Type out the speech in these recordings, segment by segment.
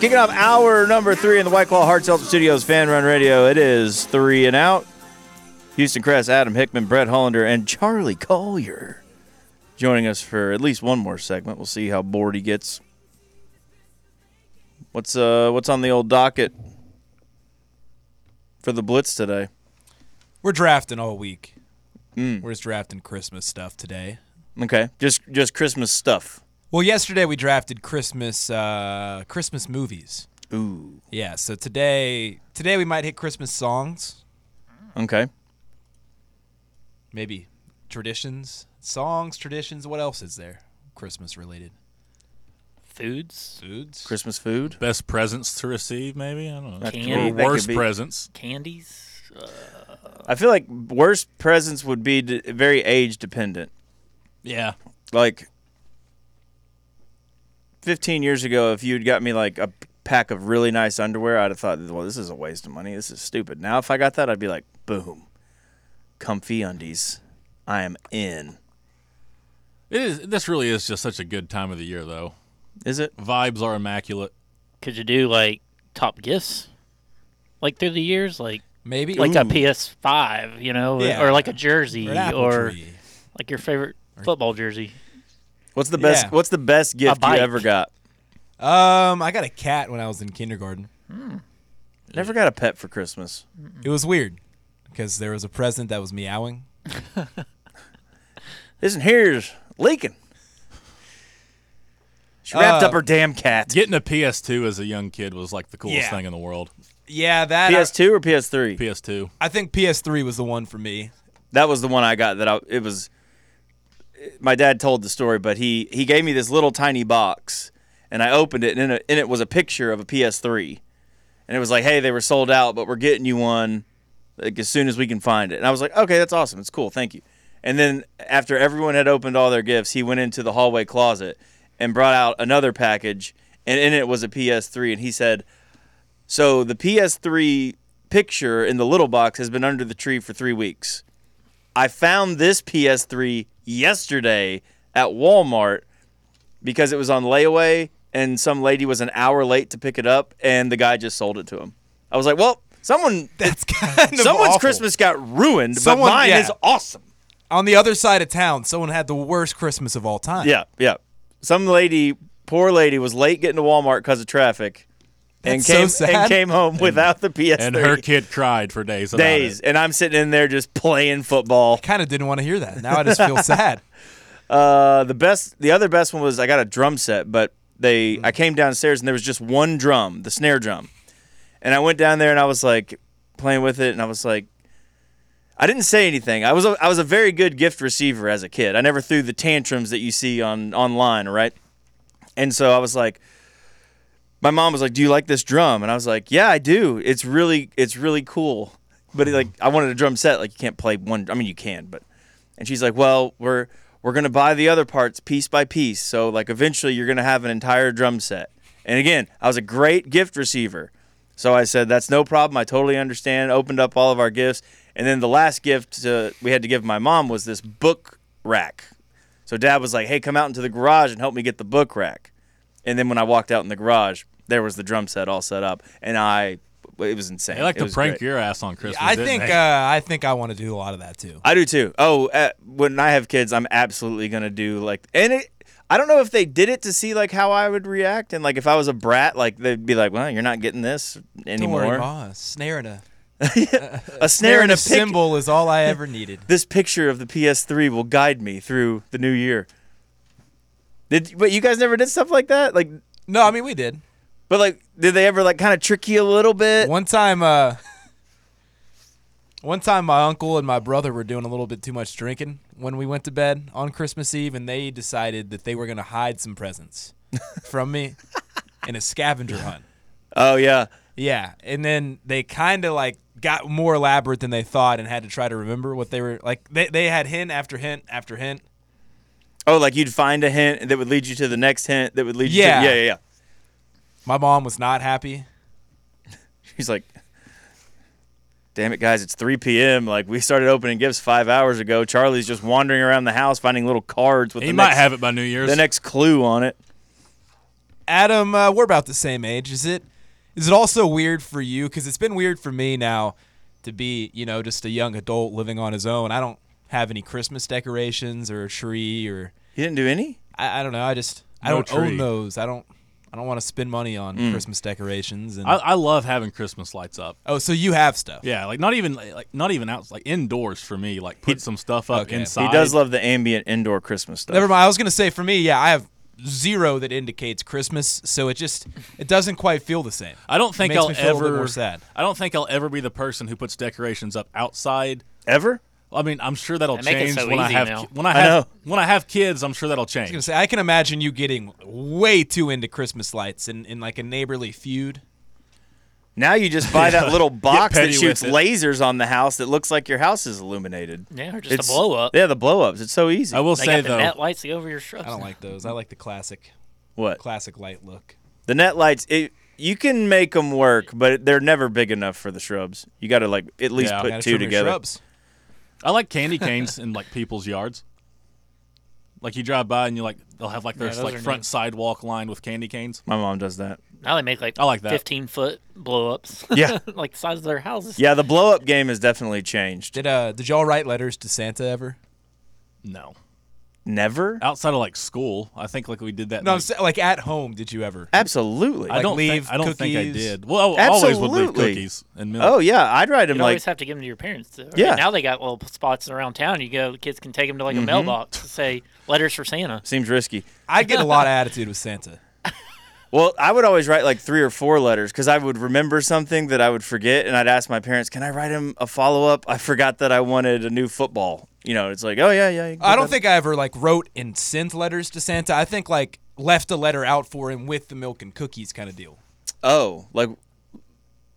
Kicking off hour number three in the White Claw Hard Seltzer Studios Fan Run Radio. It is three and out. Houston Cress, Adam Hickman, Brett Hollander, and Charlie Collier joining us for at least one more segment. We'll see how bored he gets. What's uh what's on the old docket for the Blitz today? We're drafting all week. Mm. We're just drafting Christmas stuff today. Okay, just just Christmas stuff. Well, yesterday we drafted Christmas uh, Christmas movies. Ooh. Yeah, so today today we might hit Christmas songs, Okay. maybe traditions, songs, traditions. What else is there? Christmas related Foods, foods. Christmas food. Best presents to receive, maybe I don't know. That could or that could worst be. presents. candies. Uh, I feel like worst presents would be d- very age dependent. Yeah, like 15 years ago if you'd got me like a pack of really nice underwear i'd have thought well this is a waste of money this is stupid now if i got that i'd be like boom comfy undies i am in it is. This really is just such a good time of the year, though. is it Vibes are immaculate. could you do like top gifts, like through the years, like Maybe like a PS5, you know, Yeah. or like a jersey, Or or like your favorite football jersey. What's the best Yeah. what's the best gift you bike. ever got Um, I got a cat when I was in kindergarten. never got a pet for christmas It was weird because there was a present that was meowing. isn't here's leaking she wrapped Uh, up her damn cat Getting a PS2 as a young kid was like the coolest Yeah. thing in the world. Yeah, that ps2 or ps3 PS2. I think PS3 was the one for me. that was the one I got that I it was my dad told the story but he he gave me this little tiny box and I opened it and in, it in it was a picture of a PS3 and it was like hey they were sold out but we're getting you one like as soon as we can find it. And I was like okay that's awesome. It's cool. Thank you. And then after everyone had opened all their gifts he went into the hallway closet and brought out another package and in it was a PS3 and he said so the PS3 picture in the little box has been under the tree for 3 weeks. I found this PS3 yesterday at Walmart because it was on layaway and some lady was an hour late to pick it up and the guy just sold it to him. I was like, well, someone That's kind of someone's awful. Christmas got ruined, Someone- but mine yeah. is awesome. on the other side of town. Someone had the worst Christmas of all time. Yeah, yeah. Some lady, poor lady was late getting to Walmart because of traffic and That's so came and came home without the PS3 And her kid cried for days. days and I'm sitting in there just playing football. kind of didn't want to hear that. Now I just feel sad. Uh, the best, the other best one was I got a drum set, but they, I came downstairs and there was just one drum, the snare drum, and I went down there and I was like playing with it, and I was like, I didn't say anything. I was, a, I was a very good gift receiver as a kid. I never threw the tantrums that you see on online, right? And so I was like, my mom was like, "Do you like this drum?" And I was like, "Yeah, I do. It's really, it's really cool." But like, I wanted a drum set. Like, you can't play one. I mean, you can, but. And she's like, "Well, we're we're gonna buy the other parts piece by piece. So like, eventually, you're gonna have an entire drum set." And again, I was a great gift receiver, so I said, "That's no problem. I totally understand." Opened up all of our gifts, and then the last gift uh, we had to give my mom was this book rack. So Dad was like, "Hey, come out into the garage and help me get the book rack." And then when I walked out in the garage, there was the drum set all set up, and I, it was insane. They like It to prank great. your ass on Christmas. I didn't think they? uh, I think I want to do a lot of that too. I do too. Oh, uh, when I have kids, I'm absolutely gonna do like, and it. I don't know if they did it to see like how I would react, and like if I was a brat, like they'd be like, "Well, you're not getting this anymore." Don't worry, Ma. A snare and a, a snare and a, a pic- cymbal is all I ever needed. This picture of the PS3 will guide me through the new year. Did but you guys never did stuff like that? Like, No, I mean we did. But like, did they ever like kind of trick you a little bit? One time, uh, one time, my uncle and my brother were doing a little bit too much drinking when we went to bed on Christmas Eve, and they decided that they were going to hide some presents from me in a scavenger hunt. Oh yeah, Yeah, and then they kind of like got more elaborate than they thought, and had to try to remember what they were like. They they had hint after hint after hint. Oh, like you'd find a hint that would lead you to the next hint that would lead you Yeah. to yeah, yeah, yeah. My mom was not happy. She's like, "Damn it, guys! It's 3 p.m. Like we started opening gifts five hours ago. Charlie's just wandering around the house finding little cards with he the might next, have it by New Year's. the next clue on it." Adam, uh, we're about the same age. Is it? Is it also weird for you? Because it's been weird for me now to be, you know, just a young adult living on his own. I don't have any Christmas decorations or a tree or You didn't do any? I, I don't know. I just I No don't tree. own those. I don't. I don't want to spend money on Mm. Christmas decorations. And I, I love having Christmas lights up. oh, so you have stuff? Yeah, like not even like not even out like indoors for me. Like put some stuff up Okay. Inside. He does love the ambient indoor Christmas stuff. Never mind. I was gonna say for me, yeah, I have zero that indicates Christmas, so it just it doesn't quite feel the same. I don't think Makes I'll me feel a ever. more sad. I don't think I'll ever be the person who puts decorations up outside. Ever? I mean, I'm sure that'll They make it change so when I easy have now. when I I have know. when I have kids. I'm sure that'll I was change. gonna say I can imagine you getting way too into Christmas lights in, in like a neighborly feud. Now you just buy that little box that petty shoots with it. lasers on the house that looks like your house is illuminated. Yeah, or just It's a blow up. Yeah, the blow ups. It's so easy. I will They say got the though, net lights that go over your shrubs. I don't like those. I like the classic what? classic light look. The net lights. It, you can make them work, but they're never big enough for the shrubs. You got to like at least Yeah. put Gotta two trim your together. shrubs. I like candy canes in like people's yards. Like you drive by and you like they'll have like their Yeah, those like are front neat. sidewalk lined with candy canes. My mom does that. Now they make like I like that. 15 foot blow ups. Yeah. like the size of their houses. Yeah, the blow up game has definitely changed. Did uh did y'all write letters to Santa ever? No, Never. outside of like school, I think like we did that. No, like, like at home. Did you ever? Absolutely. I like don't leave think I don't think I cookies? did. Well, I always would leave Absolutely. cookies and milk. oh yeah, I'd write them You like always have to give them to your parents. Too. Right? Yeah. Now they got little spots around town. You go, the kids can take them to like a Mhm. mailbox to say letters for Santa. seems risky. I get a lot of attitude with Santa. Well, I would always write like three or four letters because I would remember something that I would forget, and I'd ask my parents, "Can I write him a follow up? I forgot that I wanted a new football." You know, it's like, oh yeah, yeah. I don't that- think I ever like wrote and sent letters to Santa. I think like left a letter out for him with the milk and cookies kind of deal. Oh, like,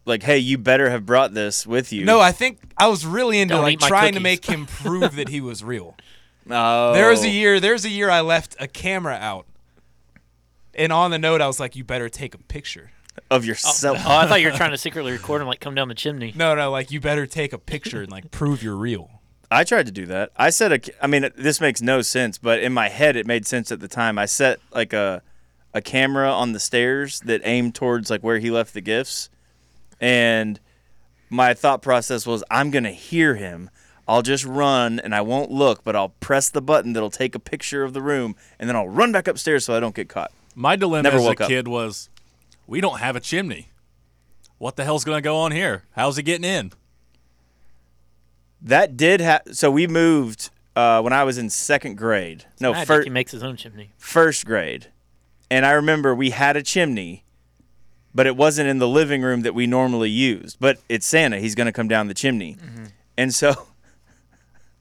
like, hey, you better have brought this with you. No, I think I was really into Don't like eat my trying to make him prove that he was real. Oh. There was a year. There's a year I left a camera out, and on the note I was like, "You better take a picture." of yourself. Oh, oh, I thought you were trying to secretly record him like come down the chimney. No, no, like you better take a picture and like prove you're real. I tried to do that. I set a. I mean, this makes no sense, but in my head, it made sense at the time. I set like a a camera on the stairs that aimed towards like where he left the gifts, and my thought process was, I'm gonna hear him. I'll just run and I won't look, but I'll press the button that'll take a picture of the room, and then I'll run back upstairs so I don't get caught. My dilemma Never as a up. kid was, we don't have a chimney. What the hell's gonna go on here? How's he getting in? That did have. So we moved uh, when I was in second grade. No, Magic, first he makes his own chimney. first grade. And I remember we had a chimney, but it wasn't in the living room that we normally used. But it's Santa. He's going to come down the chimney. And so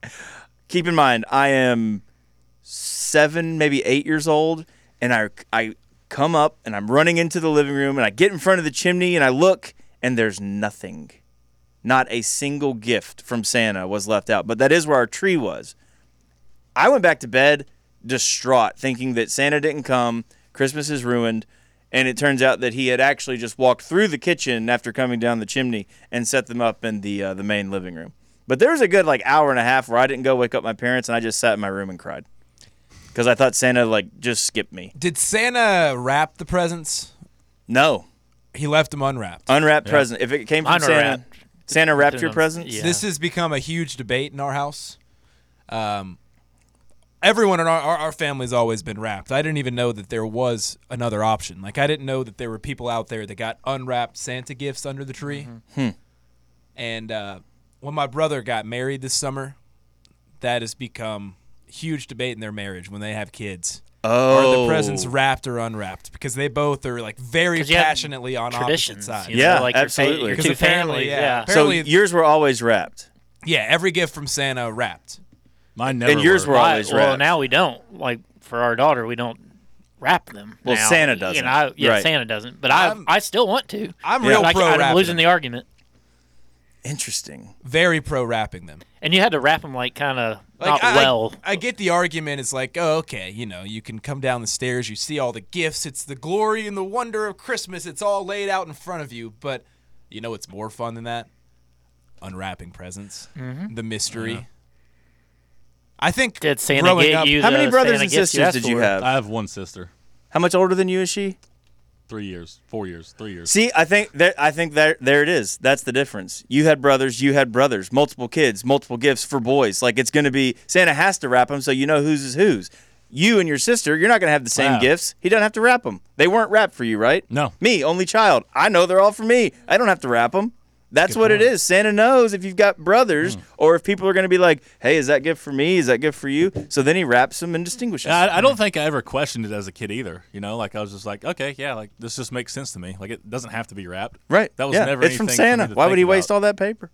keep in mind, I am seven, maybe eight years old. And I, I come up and I'm running into the living room and I get in front of the chimney and I look and there's nothing. Not a single gift from Santa was left out. But that is where our tree was. I went back to bed distraught, thinking that Santa didn't come, Christmas is ruined, and it turns out that he had actually just walked through the kitchen after coming down the chimney and set them up in the uh, the main living room. But there was a good like hour and a half where I didn't go wake up my parents and I just sat in my room and cried because I thought Santa like just skipped me. Did Santa wrap the presents? No, He left them unwrapped. unwrapped present. If it came from Mine were Santa, wrapped. Santa wrapped your presents. yeah. This has become a huge debate in our house. Um, everyone in our, our, our family's always been wrapped. I didn't even know that there was another option. Like I didn't know that there were people out there that got unwrapped Santa gifts under the tree. Hmm. And uh, when my brother got married this summer, that has become huge debate in their marriage when they have kids. Are Oh, the presents wrapped or unwrapped? Because they both are like very passionately on opposite Traditions. sides. you know, Yeah, like your fa- absolutely. Your 'Cause two apparently, families. yeah. Yeah. So apparently- yours were always wrapped, Yeah, every gift from Santa wrapped. Mine never. and yours were were. always Right, well, wrapped. now we don't. Like for our daughter, we don't wrap them. Well, now. Santa doesn't. know, I- yeah, Right. Santa doesn't. But I, I'm- I still want to. I'm Yeah. real But I, pro I'm wrapping. losing the argument. Interesting. very pro wrapping them. And you had to wrap them like kind of Like not I, well. I, I get the argument. It's like, oh, okay, you know, you can come down the stairs, you see all the gifts. It's the glory and the wonder of Christmas. It's all laid out in front of you. But you know, it's more fun than that? Unwrapping presents, Mm-hmm. the mystery. I think Did Santa growing get up, you How many brothers Santa and sisters asked did you have? I have one sister. How much older than you is she? Three years, four years, three years. See, I think there, I think there, there it is. That's the difference. You had brothers, you had brothers, multiple kids, multiple gifts for boys. Like it's going to be Santa has to wrap them, so you know whose is whose. You and your sister, you're not going to have the same Wow. gifts. He doesn't have to wrap them. They weren't wrapped for you, right? No. Me, only child. I know they're all for me. I don't have to wrap them. That's Good what it point. is. Santa knows if you've got brothers, or if people are going to be like, "Hey, is that gift for me? Is that gift for you?" So then he wraps them and distinguishes. I, I don't think I ever questioned it as a kid either. You know, like I was just like, okay, yeah, like this just makes sense to me. Like it doesn't have to be wrapped. right? That was yeah. never It's from anything for Santa. Why would think he waste all that paper?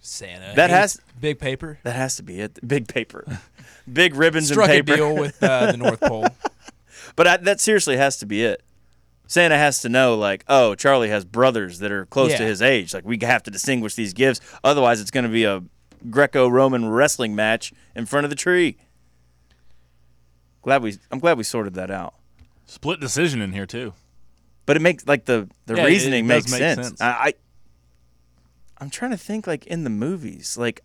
Santa. That has- big paper. That has to be it. Big paper, big ribbons Struck and a paper. deal with uh, the North Pole. But I, that seriously has to be it. Santa has to know, like, oh, Charlie has brothers that are close to his age. Like, we have to distinguish these gifts. Otherwise, it's going to be a Greco-Roman wrestling match in front of the tree. Glad we, I'm glad we sorted that out. Split decision in here too. But it makes like the the Yeah, reasoning it does makes make sense. sense. I, I, I'm trying to think, like in the movies, like.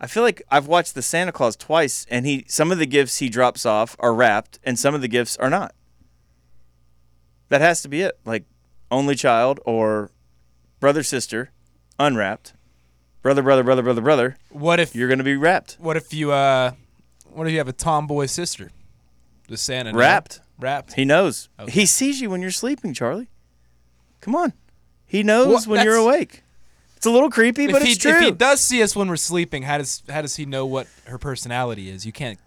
I feel like I've watched the Santa Claus twice, and he some of the gifts he drops off are wrapped, and some of the gifts are not. That has to be it. Like only child or brother sister, unwrapped. Brother, brother, brother, brother, brother. What if You're gonna be wrapped, What if you uh, what if you have a tomboy sister? Does Santa wrapped. Wrapped. He knows. Okay. He sees you when you're sleeping, Charlie. Come on. He knows Well, when you're awake. It's a little creepy, but he it's true. if he does see us when we're sleeping, how does how does he know what her personality is? You can't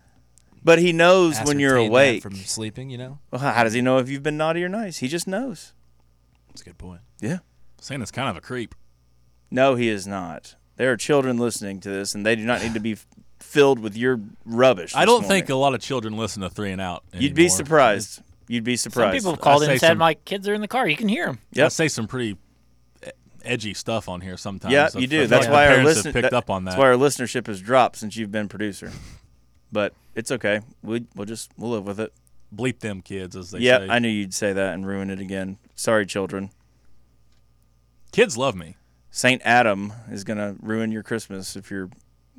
but he knows when you're ascertain that awake. from sleeping. You know, Well, how how does he know if you've been naughty or nice? He just knows. that's a good point. Yeah. Santa's kind of a creep. No, he is not. There are children listening to this, and they do not need to be f- filled with your rubbish. I this don't morning. think a lot of children listen to Three and Out. You'd be anymore. surprised. You'd be surprised. Some surprised. people have called I in say and said some- my kids are in the car. You can hear them. I Yep. say some pretty e- edgy stuff on here sometimes. Yeah, I you feel do. like That's why our parents listen have picked that- up on that. That's why our listenership has dropped since you've been producer. But it's okay. We we'll just we'll live with it. Bleep them kids, as they yeah, say. I knew you'd say that and ruin it again. Sorry, children. Kids love me. Saint Adam is gonna ruin your Christmas if you're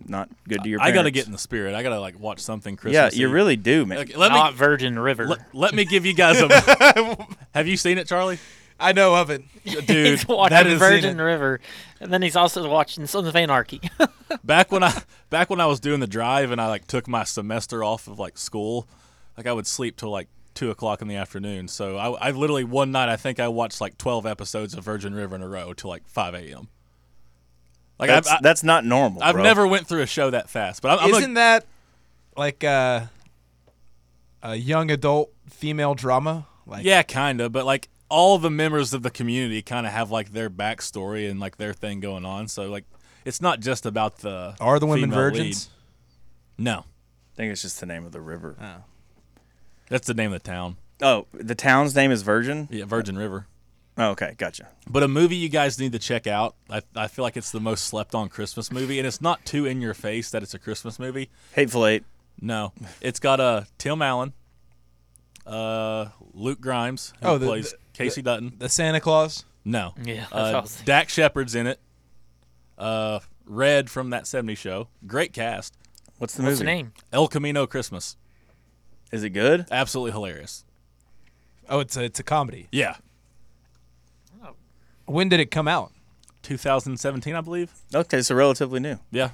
not good to your I got to get in the spirit. I got to like watch something Christmas. Yeah, you really do, man. Okay, let Not me Virgin River. let, let me give you guys a. have you seen it, Charlie? I know of it. Dude, he's watching that is Virgin. River, and then he's also watching Sons of Anarchy. back when I back when I was doing the drive and I like took my semester off of like school, like I would sleep till like two o'clock in the afternoon. So I, I literally one night I think I watched like twelve episodes of Virgin River in a row till like five a.m. Like that's, I've, I, that's not normal. I've bro. never went through a show that fast, but I'm, I'm Isn't that like uh, a young adult female drama? Like yeah, kind of, but like all the members of the community kind of have like their backstory and like their thing going on. So like it's not just about the are the women female virgins? lead. No, I think it's just the name of the river. Oh. that's the name of the town. Oh, the town's name is Virgin. Yeah, Virgin River. Oh, okay, gotcha. But a movie you guys need to check out. I, I feel like it's the most slept on Christmas movie, and it's not too in your face that it's a Christmas movie. Hateful Eight. No, it's got uh, Tim Allen, uh, Luke Grimes, who Oh, the- plays the- Kayce Dutton. The Santa Claus. No, Yeah, uh, what I was thinking. Dax Shepard's in it. Uh, Red from that '70s show. Great cast. What's the What's movie? the name? El Camino Christmas. Is it good? Absolutely hilarious. Oh, it's a it's a comedy. Yeah, When did it come out? 2017, I believe. Okay, so relatively new. Yeah,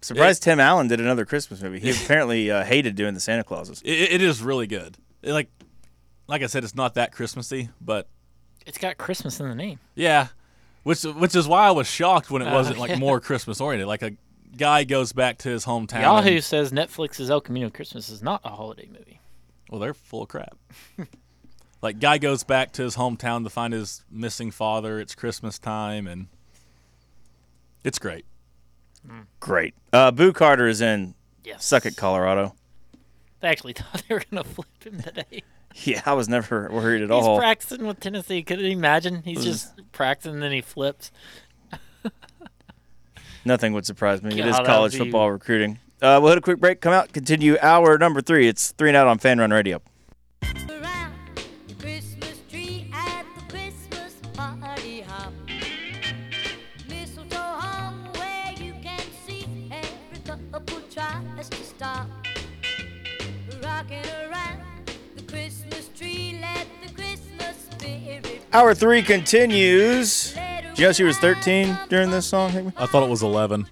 Surprised Tim Allen did another Christmas movie. He apparently uh, hated doing the Santa Clauses. it, it is really good. It, like, like I said, it's not that Christmassy, but It's got Christmas in the name. Yeah, which which is why I was shocked when it Uh, wasn't like yeah. more Christmas oriented. Like a guy goes back to his hometown. Yahoo and- says Netflix's El Camino Christmas is not a holiday movie. well, they're full of crap. like guy goes back to his hometown to find his missing father. It's Christmas time and it's great. Great. Uh, Boo Carter is in Yes. Suck It, Colorado. They actually thought they were gonna flip him today. Yeah, I was never worried at He's all. He's practicing with Tennessee. Could you imagine? He's just practicing and then he flips. Nothing would surprise me. it is college football recruiting. Uh, we'll hit a quick break. Come out. Continue hour number three. It's three and out on Fan Run Radio. Hour three continues. Did you know she was 13 during this song? Hickman? I thought it was 11.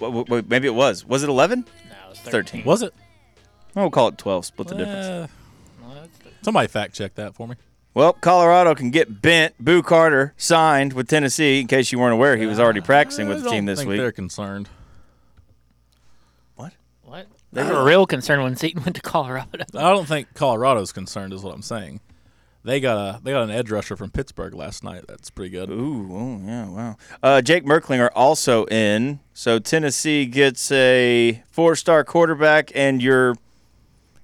Wait, wait, wait, maybe it was. Was it 11? No, it was 13. Was it? Oh, we'll call it 12. Split the difference. Uh, Well, somebody fact check that for me. Well, Colorado can get bent. Boo Carter signed with Tennessee. In case you weren't aware, he was already practicing with I the team this think week. They're concerned. What? What? They were real concerned when Seaton went to Colorado. I don't think Colorado's concerned, is what I'm saying. They got a they got an edge rusher from Pittsburgh last night. That's pretty good. Ooh, oh, yeah, wow. Uh, Jake Merklinger also in. So Tennessee gets a four-star quarterback, and you're,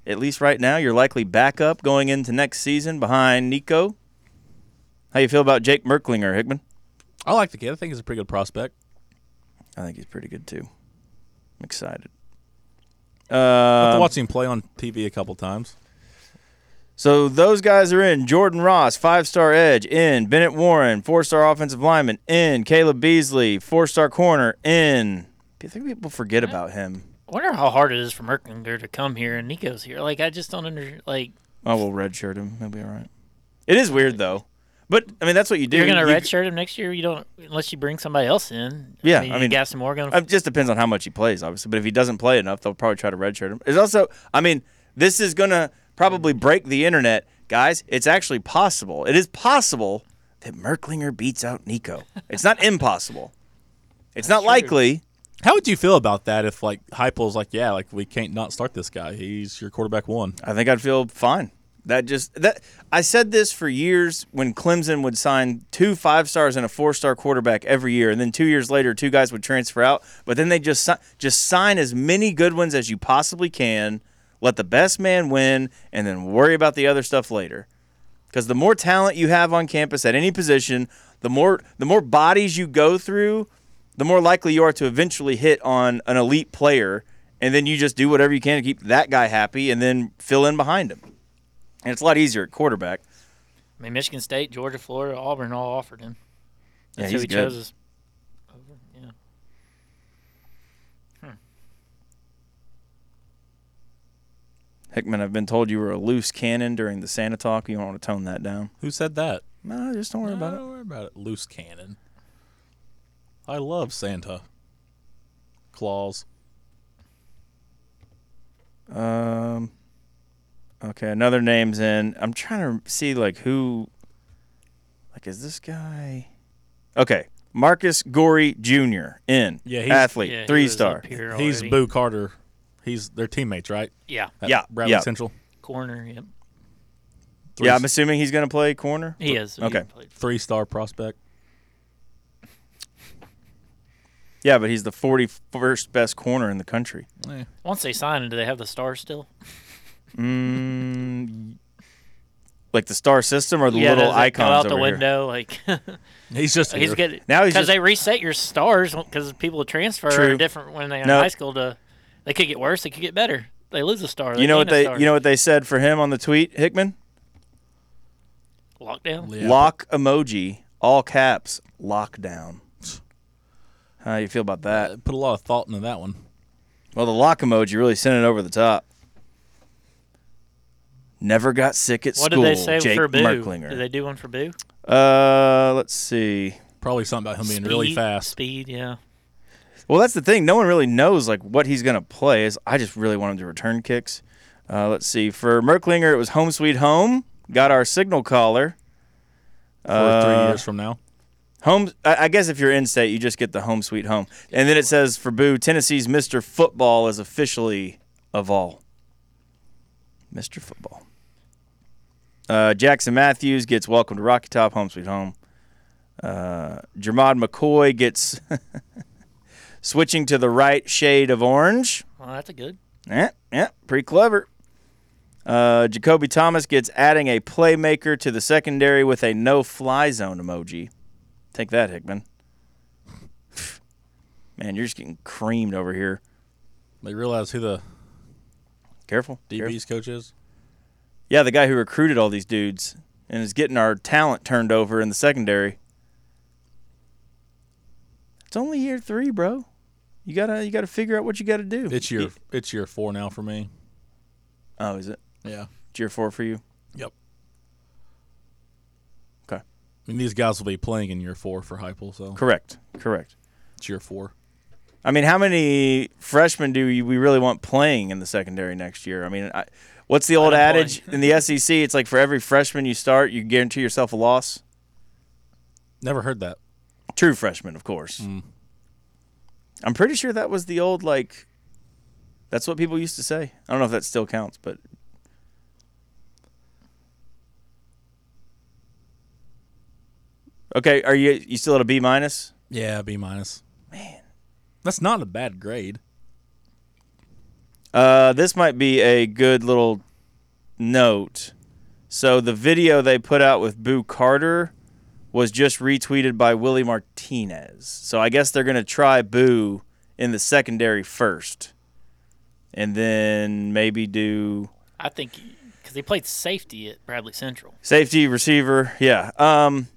at least right now, you're likely backup going into next season behind Nico. How you feel about Jake Merklinger, Hickman? I like the kid. I think he's a pretty good prospect. I think he's pretty good too. I'm excited. I have to Uh, him play on TV a couple times. So those guys are in. Jordan Ross, five-star edge, in. Bennett Warren, four-star offensive lineman, in. Caleb Beasley, four-star corner, in. I think people forget about him. I wonder how hard it is for Merklinger to come here and Nico's here. Like, I just don't under like. Oh, we'll redshirt him. He'll be all right. It is weird though, but I mean that's what you do. You're gonna You- redshirt him next year. You don't unless you bring somebody else in. Yeah, I mean, I mean, Gaston Morgan. It just depends on how much he plays, obviously. But if he doesn't play enough, they'll probably try to redshirt him. It's also, I mean, this is gonna probably break the internet, guys. It's actually possible. It is possible that Merklinger beats out Nico. It's not impossible. It's not likely. How would you feel about that if like Heupel's like, yeah, like we can't not start this guy. He's your quarterback one. I think I'd feel fine. That just that I said this for years when Clemson would sign two five stars and a four star quarterback every year, and then two years later, two guys would transfer out. But then they just si- just sign as many good ones as you possibly can, let the best man win, and then worry about the other stuff later. Because the more talent you have on campus at any position, the more the more bodies you go through, the more likely you are to eventually hit on an elite player, and then you just do whatever you can to keep that guy happy, and then fill in behind him. And it's a lot easier at quarterback. I mean, Michigan State, Georgia, Florida, Auburn all offered him. Yeah, That's he's who he good. chose. As, over. Yeah. Hickman, I've been told you were a loose cannon during the Santa talk. You don't want to tone that down. Who said that? No, just don't worry about it. Don't worry about it. Loose cannon. I love Santa. Claus. Um. Okay, another name's in. I'm trying to see like who. Like, is this guy? Okay, Marcus Gorey Jr. in. Yeah, he's- athlete, Yeah, three star. He's. Boo Carter. He's their teammates, right? Yeah, At Yeah, Bradley yeah. Central. corner. Yep. Three, Yeah, I'm assuming he's going to play corner. He is. Okay. three star prospect. Yeah, but he's the 41st best corner in the country. Once they sign him, do they have the stars still? Mm, like the star system or the yeah, little icons go out the over here? window. Like He's just he's here. good. Now he's because they reset your stars because people transfer True. different when they're in No. high school. To they could get worse. They could get better. They lose a star. You know what they star. you know what they said for him on the tweet, Hickman? lockdown. Yeah. Lock emoji, all caps, lockdown. How you feel about that? Uh, Put a lot of thought into that one. Well, the lock emoji really sent it over the top. Never got sick at What school. did they say Jake for Boo? Merklinger. Did they do one for Boo? uh, let's see. Probably something about him being really fast. Speed, yeah. Well, that's the thing. No one really knows like what he's gonna play. Is I just really want him to return kicks. Uh, let's see. For Merklinger, it was home sweet home. Got our signal caller. For Uh, three years from now. Home. I, I guess if you're in state, you just get the home sweet home. And then it says for Boo, Tennessee's Mr. Football is officially of all. Mr. Football. Uh, Jackson Matthews gets welcome to Rocky Top, home sweet home. Uh, Jermod McCoy gets switching to the right shade of orange. Well, that's a good. Yeah, yeah, pretty clever. Uh, Jacoby Thomas gets adding a playmaker to the secondary with a no-fly zone emoji. Take that, Hickman. Man, you're just getting creamed over here. They realize who the Careful. careful. DB's coach is. Yeah, the guy who recruited all these dudes and is getting our talent turned over in the secondary. It's only year three, bro. You gotta you gotta figure out what you gotta do. It's year it's year four now for me. Oh, is it? Yeah. It's year four for you? Yep. Okay. I mean, these guys will be playing in year four for Heupel, so Correct. Correct. it's year four. I mean, how many freshmen do we really want playing in the secondary next year? I mean, I, what's the old adage in the SEC? It's like for every freshman you start, you guarantee yourself a loss. Never heard that. True freshman, of course. Mm. I'm pretty sure that was the old like. That's what people used to say. I don't know if that still counts, but okay. Are you you still at a B minus? Yeah, B minus. Man, that's not a bad grade. Uh, this might be a good little note. So the video they put out with Boo Carter was just retweeted by Willie Martinez. So I guess they're gonna try Boo in the secondary first, and then maybe do I think because he played safety at Bradley Central. safety receiver. Yeah. Um,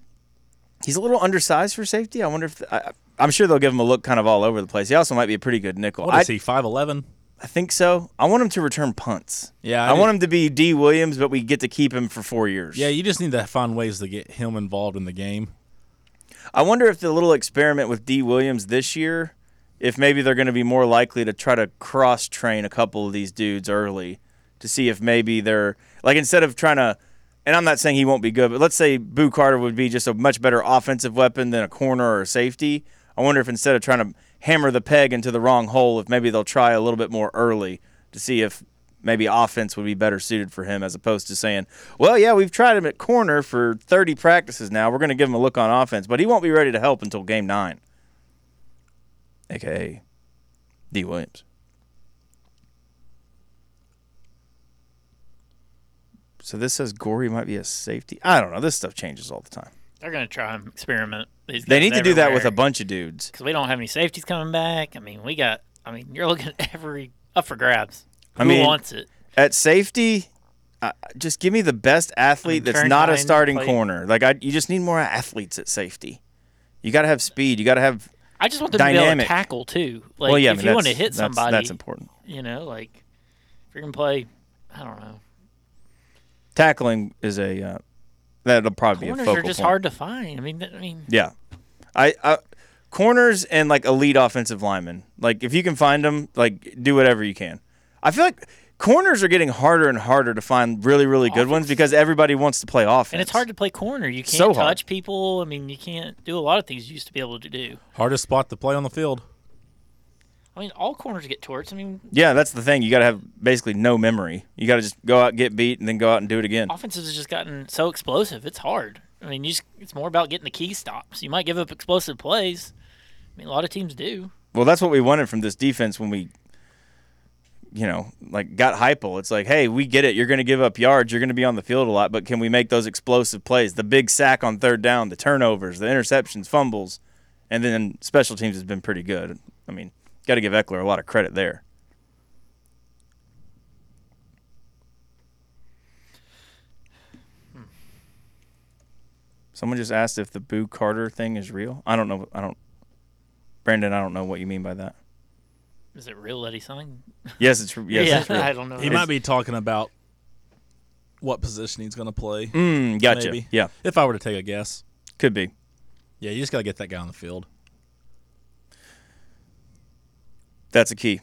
he's a little undersized for safety. I wonder if I, I'm sure they'll give him a look kind of all over the place. He also might be a pretty good nickel. What I, is he? Five eleven. I think so. I want him to return punts. Yeah, I, want him to be Dee Williams, but we get to keep him for four years. Yeah, you just need to find ways to get him involved in the game. I wonder if the little experiment with Dee Williams this year, if maybe they're going to be more likely to try to cross train a couple of these dudes early to see if maybe they're like instead of trying to. And I'm not saying he won't be good, but let's say Boo Carter would be just a much better offensive weapon than a corner or a safety. I wonder if instead of trying to hammer the peg into the wrong hole, if maybe they'll try a little bit more early to see if maybe offense would be better suited for him as opposed to saying, well, yeah, we've tried him at corner for 30 practices now. We're going to give him a look on offense, but he won't be ready to help until game nine. AKA Dee Williams. So this says Gory might be a safety. I don't know. This stuff changes all the time. They're going to try and experiment. These They need to do that with a bunch of dudes. because we don't have any safeties coming back. I mean, we got. I mean, you're looking at every up for grabs. I mean, wants it? At safety, uh, just give me the best athlete that's not a starting play- corner. Like I, you just need more athletes at safety. You got to have speed. You got to have. I just want them to be able to tackle too. Like, well, yeah, I if mean, you want to that's- hit that's- somebody, that's important. you know, like if you're gonna play, I don't know. Tackling is a uh, that'll probably be a Corners focal are just point. hard to find. I mean, I mean, Yeah, I, I corners and like elite offensive linemen. Like if you can find them, like do whatever you can. I feel like corners are getting harder and harder to find really really good ones because everybody wants to play offense. and it's hard to play corner. You can't So hard. touch people. I mean, you can't do a lot of things you used to be able to do. Hardest spot to play on the field. I mean, all corners get torts. I mean, Yeah, that's the thing. You got to have basically no memory. You got to just go out, get beat, and then go out and do it again. offenses has just gotten so explosive. It's hard. I mean, you just it's more about getting the key stops. You might give up explosive plays. I mean, a lot of teams do. Well, that's what we wanted from this defense when we, you know, like got Heupel. It's like, hey, we get it. You're going to give up yards. You're going to be on the field a lot, but can we make those explosive plays? The big sack on third down, the turnovers, the interceptions, fumbles, and then special teams has been pretty good. I mean, got to give Ekeler a lot of credit there. Someone just asked if the Boo Carter thing is real. I don't know. I don't. Brandon, I don't know what you mean by that. Is it real that he signed? Yes, it's yes, yeah, it's real. I don't know. He might be talking about what position he's going to play. Mm, gotcha. Maybe. Yeah, If I were to take a guess, could be. yeah, you just got to get that guy on the field. That's a key.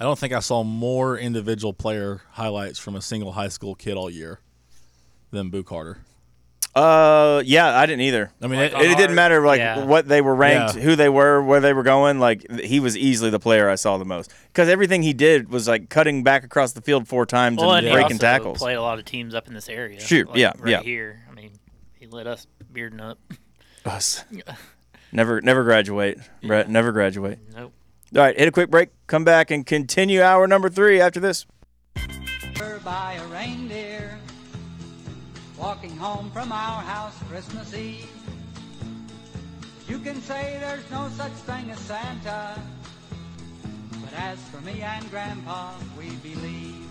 I don't think I saw more individual player highlights from a single high school kid all year than Boo Carter. Uh, yeah, I didn't either. I mean, Like it, It, it didn't matter like yeah. what they were ranked, Yeah. who they were, where they were going. Like he was easily the player I saw the most because everything he did was like cutting back across the field four times well, and and he breaking also tackles. played a lot of teams up in this area. Sure, like yeah, right yeah. Here, I mean, he let us bearding up. Us. Never, never graduate, Brett. Never graduate. Nope. All right, hit a quick break. Come back and continue hour number three after this. by a reindeer walking home from our house Christmas Eve. You can say there's no such thing as Santa, but as for me and Grandpa, we believe.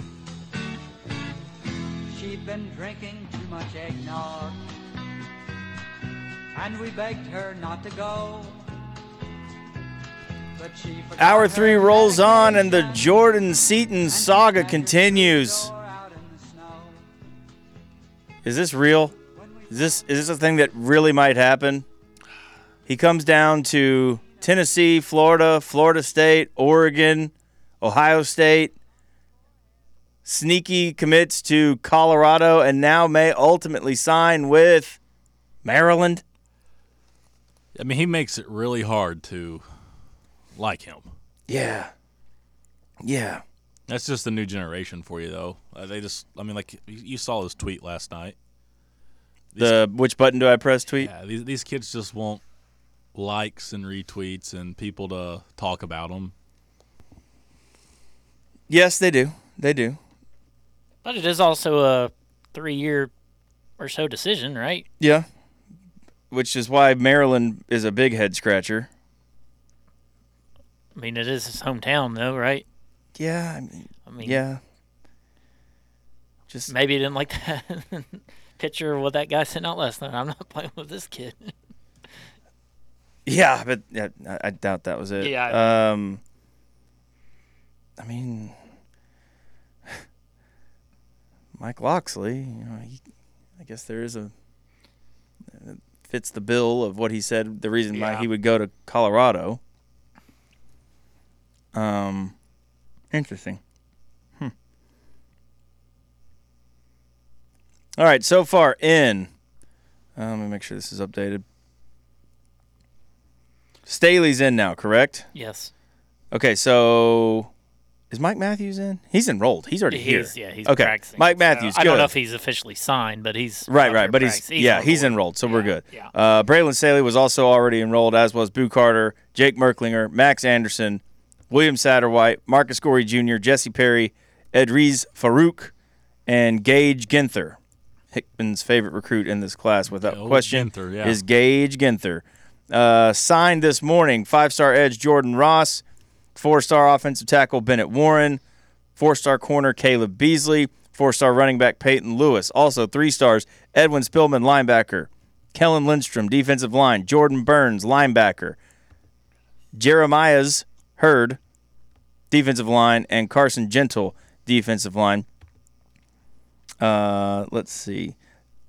She'd been drinking too much eggnog, and we begged her not to go. Hour three rolls on, and the. Jordan Seaton saga continues. Is this real? Is this is this a thing that really might happen? He comes down to Tennessee, Florida, Florida State, Oregon, Ohio State. Sneaky commits to Colorado and now may ultimately sign with Maryland. I mean, he makes it really hard to like him. Yeah. Yeah. That's just the new generation for you, though. Uh, they just, I mean, like you you saw his tweet last night. The which button do I press tweet? Yeah, these these kids just want likes and retweets and people to talk about them. Yes, they do. They do. But it is also a three-year or so decision, right? Yeah. Which is why Maryland is a big head scratcher. I mean, it is his hometown, though, right? Yeah, I mean, I mean, yeah. Just maybe he didn't like that picture of what that guy sent out last night. I'm not playing with this kid. yeah, but yeah, I, I doubt that was it. Yeah, Um. I mean, Mike Locksley. You know, he, I guess there is a fits the bill of what he said. The reason why he would go to Colorado. Um, interesting. Hmm. All right, so far in. Uh, let me make sure this is updated. Staley's in now, correct? yes. Okay, so is Mike Matthews in? He's enrolled. He's already He's, here. yeah, he's okay. practicing. Mike So Matthews. I don't know if he's officially signed, but he's Right, right, but he's practicing. yeah, he's enrolled, so we're good. Yeah. Uh, Braylon Staley was also already enrolled, as was Boo Carter, Jake Merklinger, Max Anderson, William Satterwhite, Marcus Gorey Jr., Jesse Perry, Edrees Farooq, and Gage Ginther. Hickman's favorite recruit in this class, without old question, Ginther, yeah. is Gage Ginther. Uh, signed this morning, five-star edge Jordan Ross, four-star offensive tackle Bennett Warren, four-star corner Caleb Beasley, four-star running back Peyton Lewis. Also three stars Edwin Spillman, linebacker, Kellen Lindstrom, defensive line, Jordan Burns, linebacker, Jeremiah's Hurd, defensive line, and Carson Gentle, defensive line. Uh, let's see.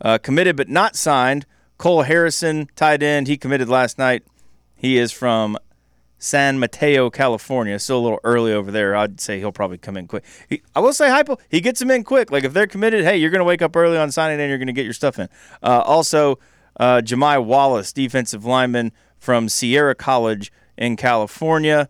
Uh, committed but not signed. Cole Harrison, tight end. He committed last night. He is from San Mateo, California. Still a little early over there. I'd say he'll probably come in quick. He, I will say, Heupel, he gets them in quick. Like if they're committed, hey, you're going to wake up early on signing and you're going to get your stuff in. Uh, also, uh, Jemai Wallace, defensive lineman from Sierra College in California.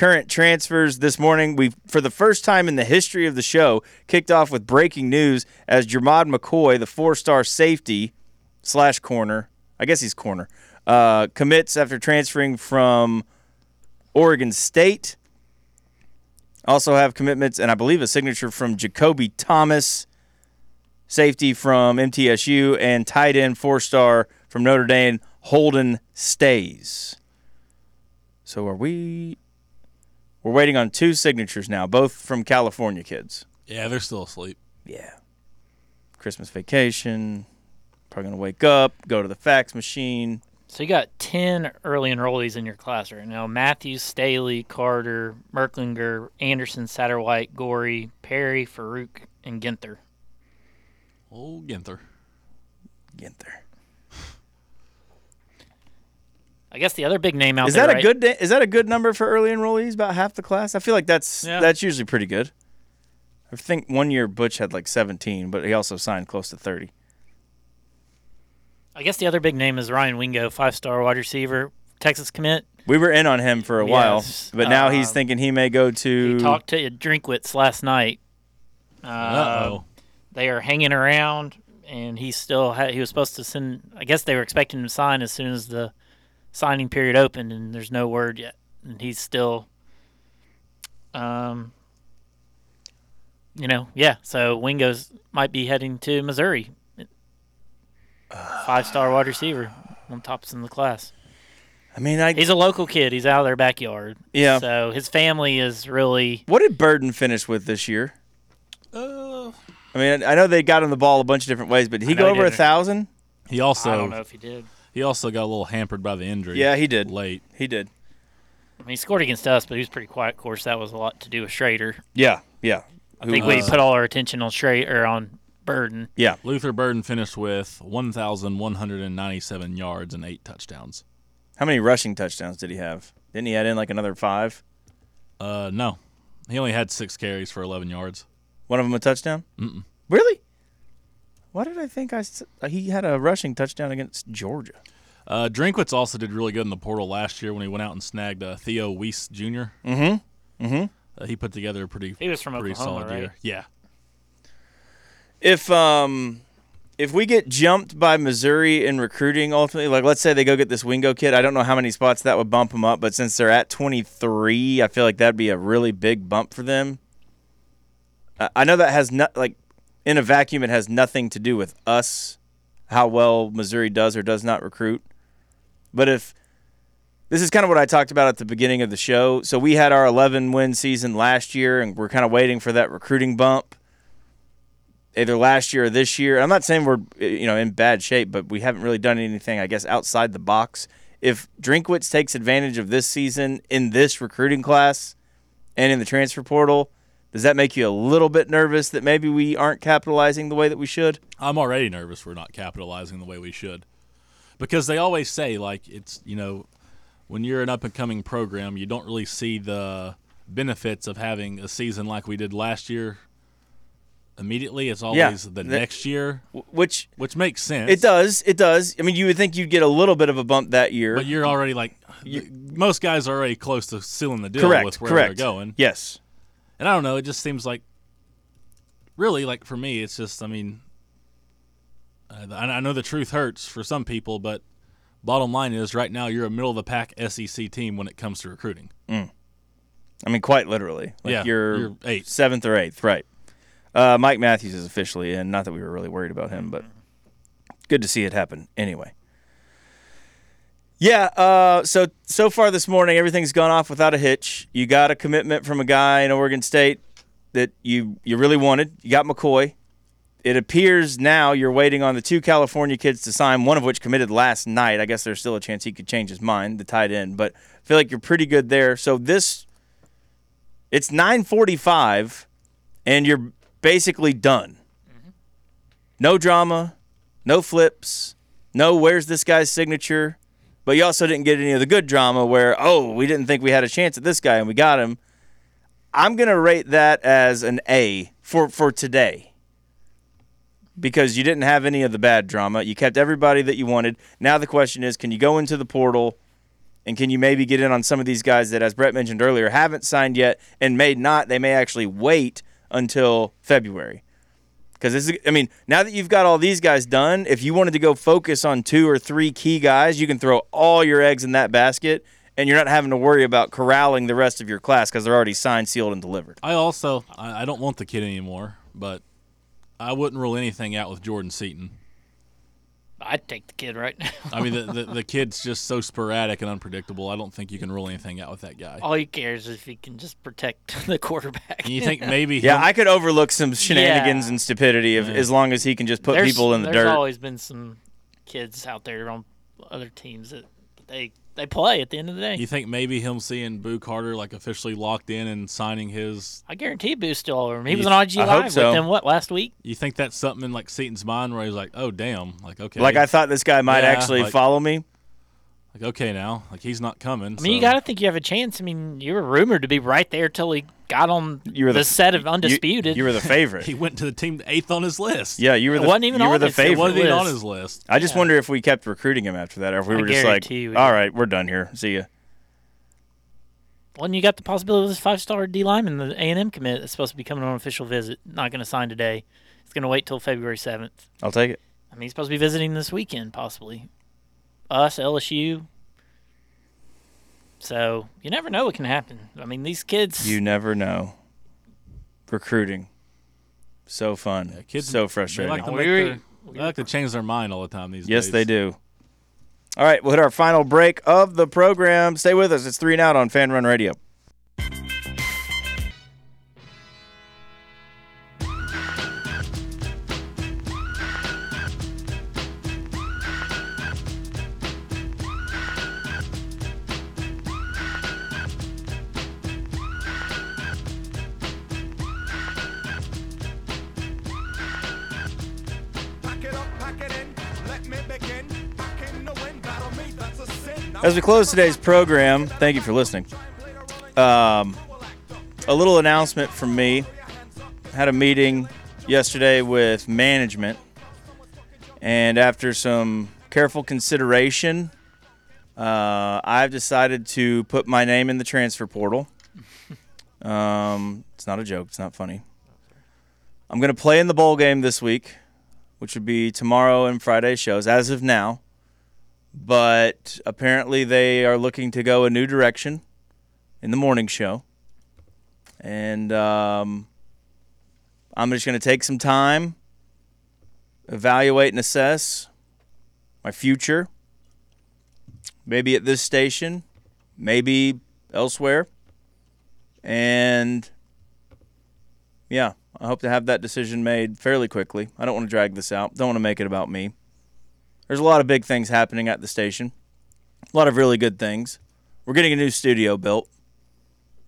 Current transfers this morning. We, for the first time in the history of the show, kicked off with breaking news as Jermod McCoy, the four-star safety slash corner, I guess he's corner, uh, commits after transferring from Oregon State. Also have commitments, and I believe a signature from Jacoby Thomas, safety from MTSU, and tight end four-star from Notre Dame, Holden Staes. So are we? We're waiting on two signatures now, both from California kids. Yeah, they're still asleep. Yeah. Christmas vacation. Probably gonna wake up, go to the fax machine. So you got ten early enrollees in your class right now: Matthews, Staley, Carter, Merklinger, Anderson, Satterwhite, Gorey, Perry, Farooq, and Ginther. Oh, Ginther. Ginther. I guess the other big name out Is there. that a right- good? da- Is that a good number for early enrollees? About half the class. I feel like that's Yeah. that's usually pretty good. I think one year Butch had like 17, but he also signed close to 30. I guess the other big name is Ryan Wingo, five-star wide receiver, Texas commit. We were in on him for a while, but now he's uh, thinking he may go to. He talked to Drinkwitz last night. Uh, Uh-oh. They are hanging around, and he still ha- he was supposed to send. I guess they were expecting him to sign as soon as the signing period opened, and there's no word yet. And he's still, um, you know, yeah. So Wingo's might be heading to Missouri. Five star wide receiver, on tops in the class. I mean, I He's a local kid. He's out of their backyard. Yeah. So his family is really what did Burden finish with this year? Uh, I mean, I know they got him the ball a bunch of different ways, but did he go he over a thousand? he also I don't know if he did. He also got a little hampered by the injury. Yeah, he did. late. He did. I mean, he scored against us, but he was pretty quiet. Of course, that was a lot to do with Schrader. Yeah, yeah. I think we put all our attention on Schrader or on Burden. Yeah. Luther Burden finished with 1,197 yards and eight touchdowns. How many rushing touchdowns did he have? Didn't he add in like another five? Uh, no, he only had six carries for 11 yards. One of them a touchdown? Mm-mm. Really? Why did I think I s- he had a rushing touchdown against Georgia? Uh, Drinkwitz also did really good in the portal last year when he went out and snagged uh, Theo Wease Jr. Mm-hmm. Mm-hmm. Uh, he put together a pretty He was from pretty Oklahoma, solid right? year. Yeah, If um if we get jumped by Missouri in recruiting ultimately, like let's say they go get this Wingo kid, I don't know how many spots that would bump them up, but since they're at 23, I feel like that'd be a really big bump for them. I- I know that has not like in a vacuum it has nothing to do with us how well Missouri does or does not recruit. But if this is kind of what I talked about at the beginning of the show. So we had our 11 win season last year and we're kind of waiting for that recruiting bump either last year or this year. I'm not saying we're you know in bad shape, but we haven't really done anything I guess outside the box. If Drinkwitz takes advantage of this season in this recruiting class and in the transfer portal, does that make you a little bit nervous that maybe we aren't capitalizing the way that we should? I'm already nervous we're not capitalizing the way we should, because they always say like it's you know when you're an up and coming program, you don't really see the benefits of having a season like we did last year. Immediately, it's always the that- next year, Which which makes sense. it does, it does. I mean, you would think you'd get a little bit of a bump that year. But you're already like most guys are already close to sealing the deal correct, with where correct. they're going. Yes. And I don't know, it just seems like really like for me it's just I mean uh, I I know the truth hurts for some people, but bottom line is right now you're a middle of the pack SEC team when it comes to recruiting. I mean, quite literally. Like Yeah, you're, you're eighth. seventh or eighth, right? Uh, Mike Matthews is officially in. Not that we were really worried about him, but good to see it happen. Anyway, yeah. Uh, so so far this morning, everything's gone off without a hitch. You got a commitment from a guy in Oregon State that you you really wanted. You got McCoy. It appears now you're waiting on the two California kids to sign, one of which committed last night. I guess there's still a chance he could change his mind, the tight end, but I feel like you're pretty good there. So this it's 9:45 and you're basically done. No drama, no flips, no where's this guy's signature. But you also didn't get any of the good drama where oh, we didn't think we had a chance at this guy and we got him. I'm going to rate that as an A for for today. Because you didn't have any of the bad drama. You kept everybody that you wanted. Now the question is can you go into the portal and can you maybe get in on some of these guys that, as Brett mentioned earlier, haven't signed yet and may not? They may actually wait until February. Because this is, I mean, now that you've got all these guys done, if you wanted to go focus on two or three key guys, you can throw all your eggs in that basket, and you're not having to worry about corralling the rest of your class because they're already signed, sealed, and delivered. I also I, don't want the kid anymore, but I wouldn't rule anything out with Jordan Seaton. I'd take the kid right now. I mean, the, the, the kid's just so sporadic and unpredictable. I don't think you can rule anything out with that guy. All he cares is if he can just protect the quarterback. And you think maybe Yeah, he'll- I could overlook some shenanigans Yeah. and stupidity if, as long as he can just put there's, people in the there's dirt. There's always been some kids out there on other teams that they they play at the end of the day. you think maybe him seeing Boo Carter like officially locked in and signing his I guarantee Boo's still over him. He You- was on IG I hope Live so. with them what last week. You think that's something in like Seaton's mind where he's like, "Oh damn, like okay, Like I thought this guy might Yeah, actually like- follow me. Like okay now, like he's not coming." I mean, you got to think you have a chance. I mean, you were rumored to be right there till he got on You were the, the- set of undisputed. You, were the favorite. He went to the team eighth on his list. yeah, you were the. Wasn't even you were on the his- it it favorite. wasn't even on list. his list. I just Yeah. wonder if we kept recruiting him after that, or if we I were just like, guarantee we all did. right, we're done here. See ya. Well, and you got the possibility of this five-star D lineman, the A and M commit, that's supposed to be coming on an official visit. Not going to sign today. It's going to wait till February seventh. I'll take it. I mean, he's supposed to be visiting this weekend, possibly. Us, LSU. So you never know what can happen. I mean, these kids. You never know. Recruiting, so fun. Yeah, kids so They frustrating. like, to We make were- their- they like to change their mind all the time these yes, days. they do. All right, we'll hit our final break of the program. Stay with us. It's three and out on Fan Run Radio. As we close today's program, thank you for listening. Um, a little announcement from me. Had a meeting yesterday with management, and after some careful consideration, uh, I've decided to put my name in the transfer portal. Um, it's not a joke. It's not funny. I'm going to play in the bowl game this week, which would be tomorrow and Friday shows as of now. But apparently, they are looking to go a new direction in the morning show. And um, I'm just going to take some time, evaluate and assess my future. Maybe at this station, maybe elsewhere. And yeah, I hope to have that decision made fairly quickly. I don't want to drag this out. Don't want to make it about me. There's a lot of big things happening at the station. A lot of really good things. We're getting a new studio built.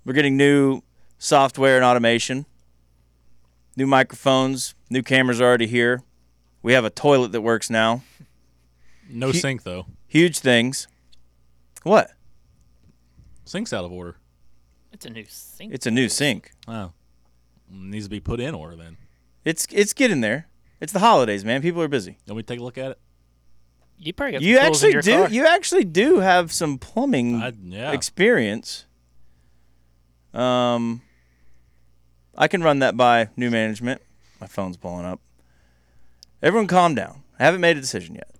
We're getting new software and automation. New microphones, new cameras are already here. We have a toilet that works now. No He- sink though. Huge things. What? Sink's out of order. It's a new sink. It's a new sink. Oh, needs to be put in order then. It's it's getting there. It's the holidays, man. People are busy. Let me take a look at it. You probably got You some tools in actually your do. car. You actually do have some plumbing I, yeah. experience. Um, I can run that by new management. My phone's blowing up. Everyone, calm down. I haven't made a decision yet.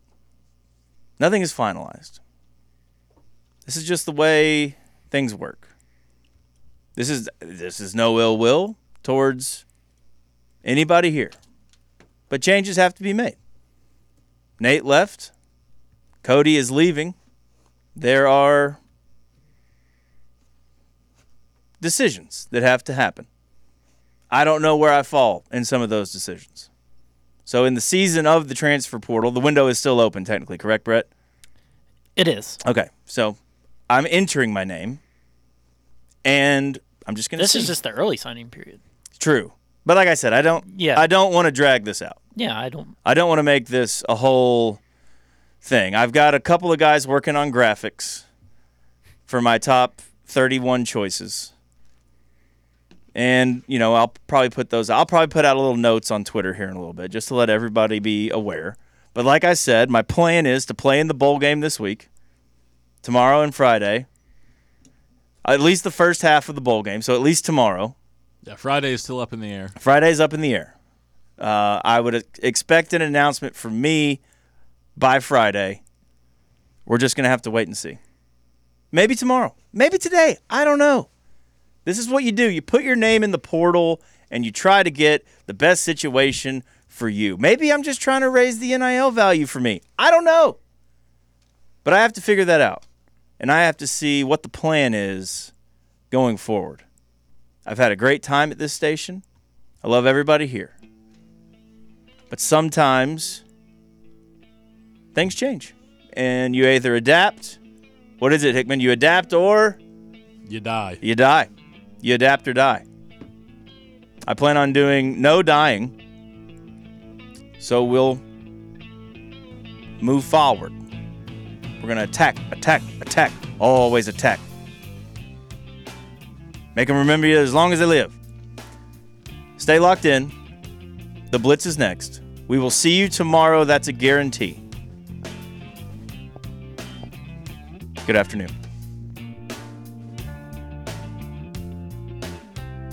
Nothing is finalized. This is just the way things work. This is this is no ill will towards anybody here, but changes have to be made. Nate left. Cody is leaving. There are decisions that have to happen. I don't know where I fall in some of those decisions. So, in the season of the transfer portal, the window is still open, technically, correct, Brett? It is. Okay. So, I'm entering my name, and I'm just going to This see. is just the early signing period. true. But like I said, I don't. Yeah. I don't want to drag this out. Yeah, I don't. I don't want to make this a whole thing. I've got a couple of guys working on graphics for my top 31 choices. And, you know, I'll probably put those I'll probably put out a little notes on Twitter here in a little bit just to let everybody be aware. But like I said, my plan is to play in the bowl game this week, tomorrow and Friday. At least the first half of the bowl game, so at least tomorrow. Yeah, Friday is still up in the air. Friday's up in the air. Uh, I would expect an announcement from me by Friday. We're just going to have to wait and see. Maybe tomorrow. Maybe today. I don't know. This is what you do. You put your name in the portal and you try to get the best situation for you. Maybe I'm just trying to raise the NIL value for me. I don't know. But I have to figure that out. And I have to see what the plan is going forward. I've had a great time at this station. I love everybody here. But sometimes things change. And you either adapt. What is it, Hickman? You adapt or You die. you die. You adapt or die. I plan on doing no dying. So we'll move forward. We're going to attack, attack, attack. Always attack. Make them remember you as long as they live. Stay locked in. The Blitz is next. We will see you tomorrow. That's a guarantee. Good afternoon.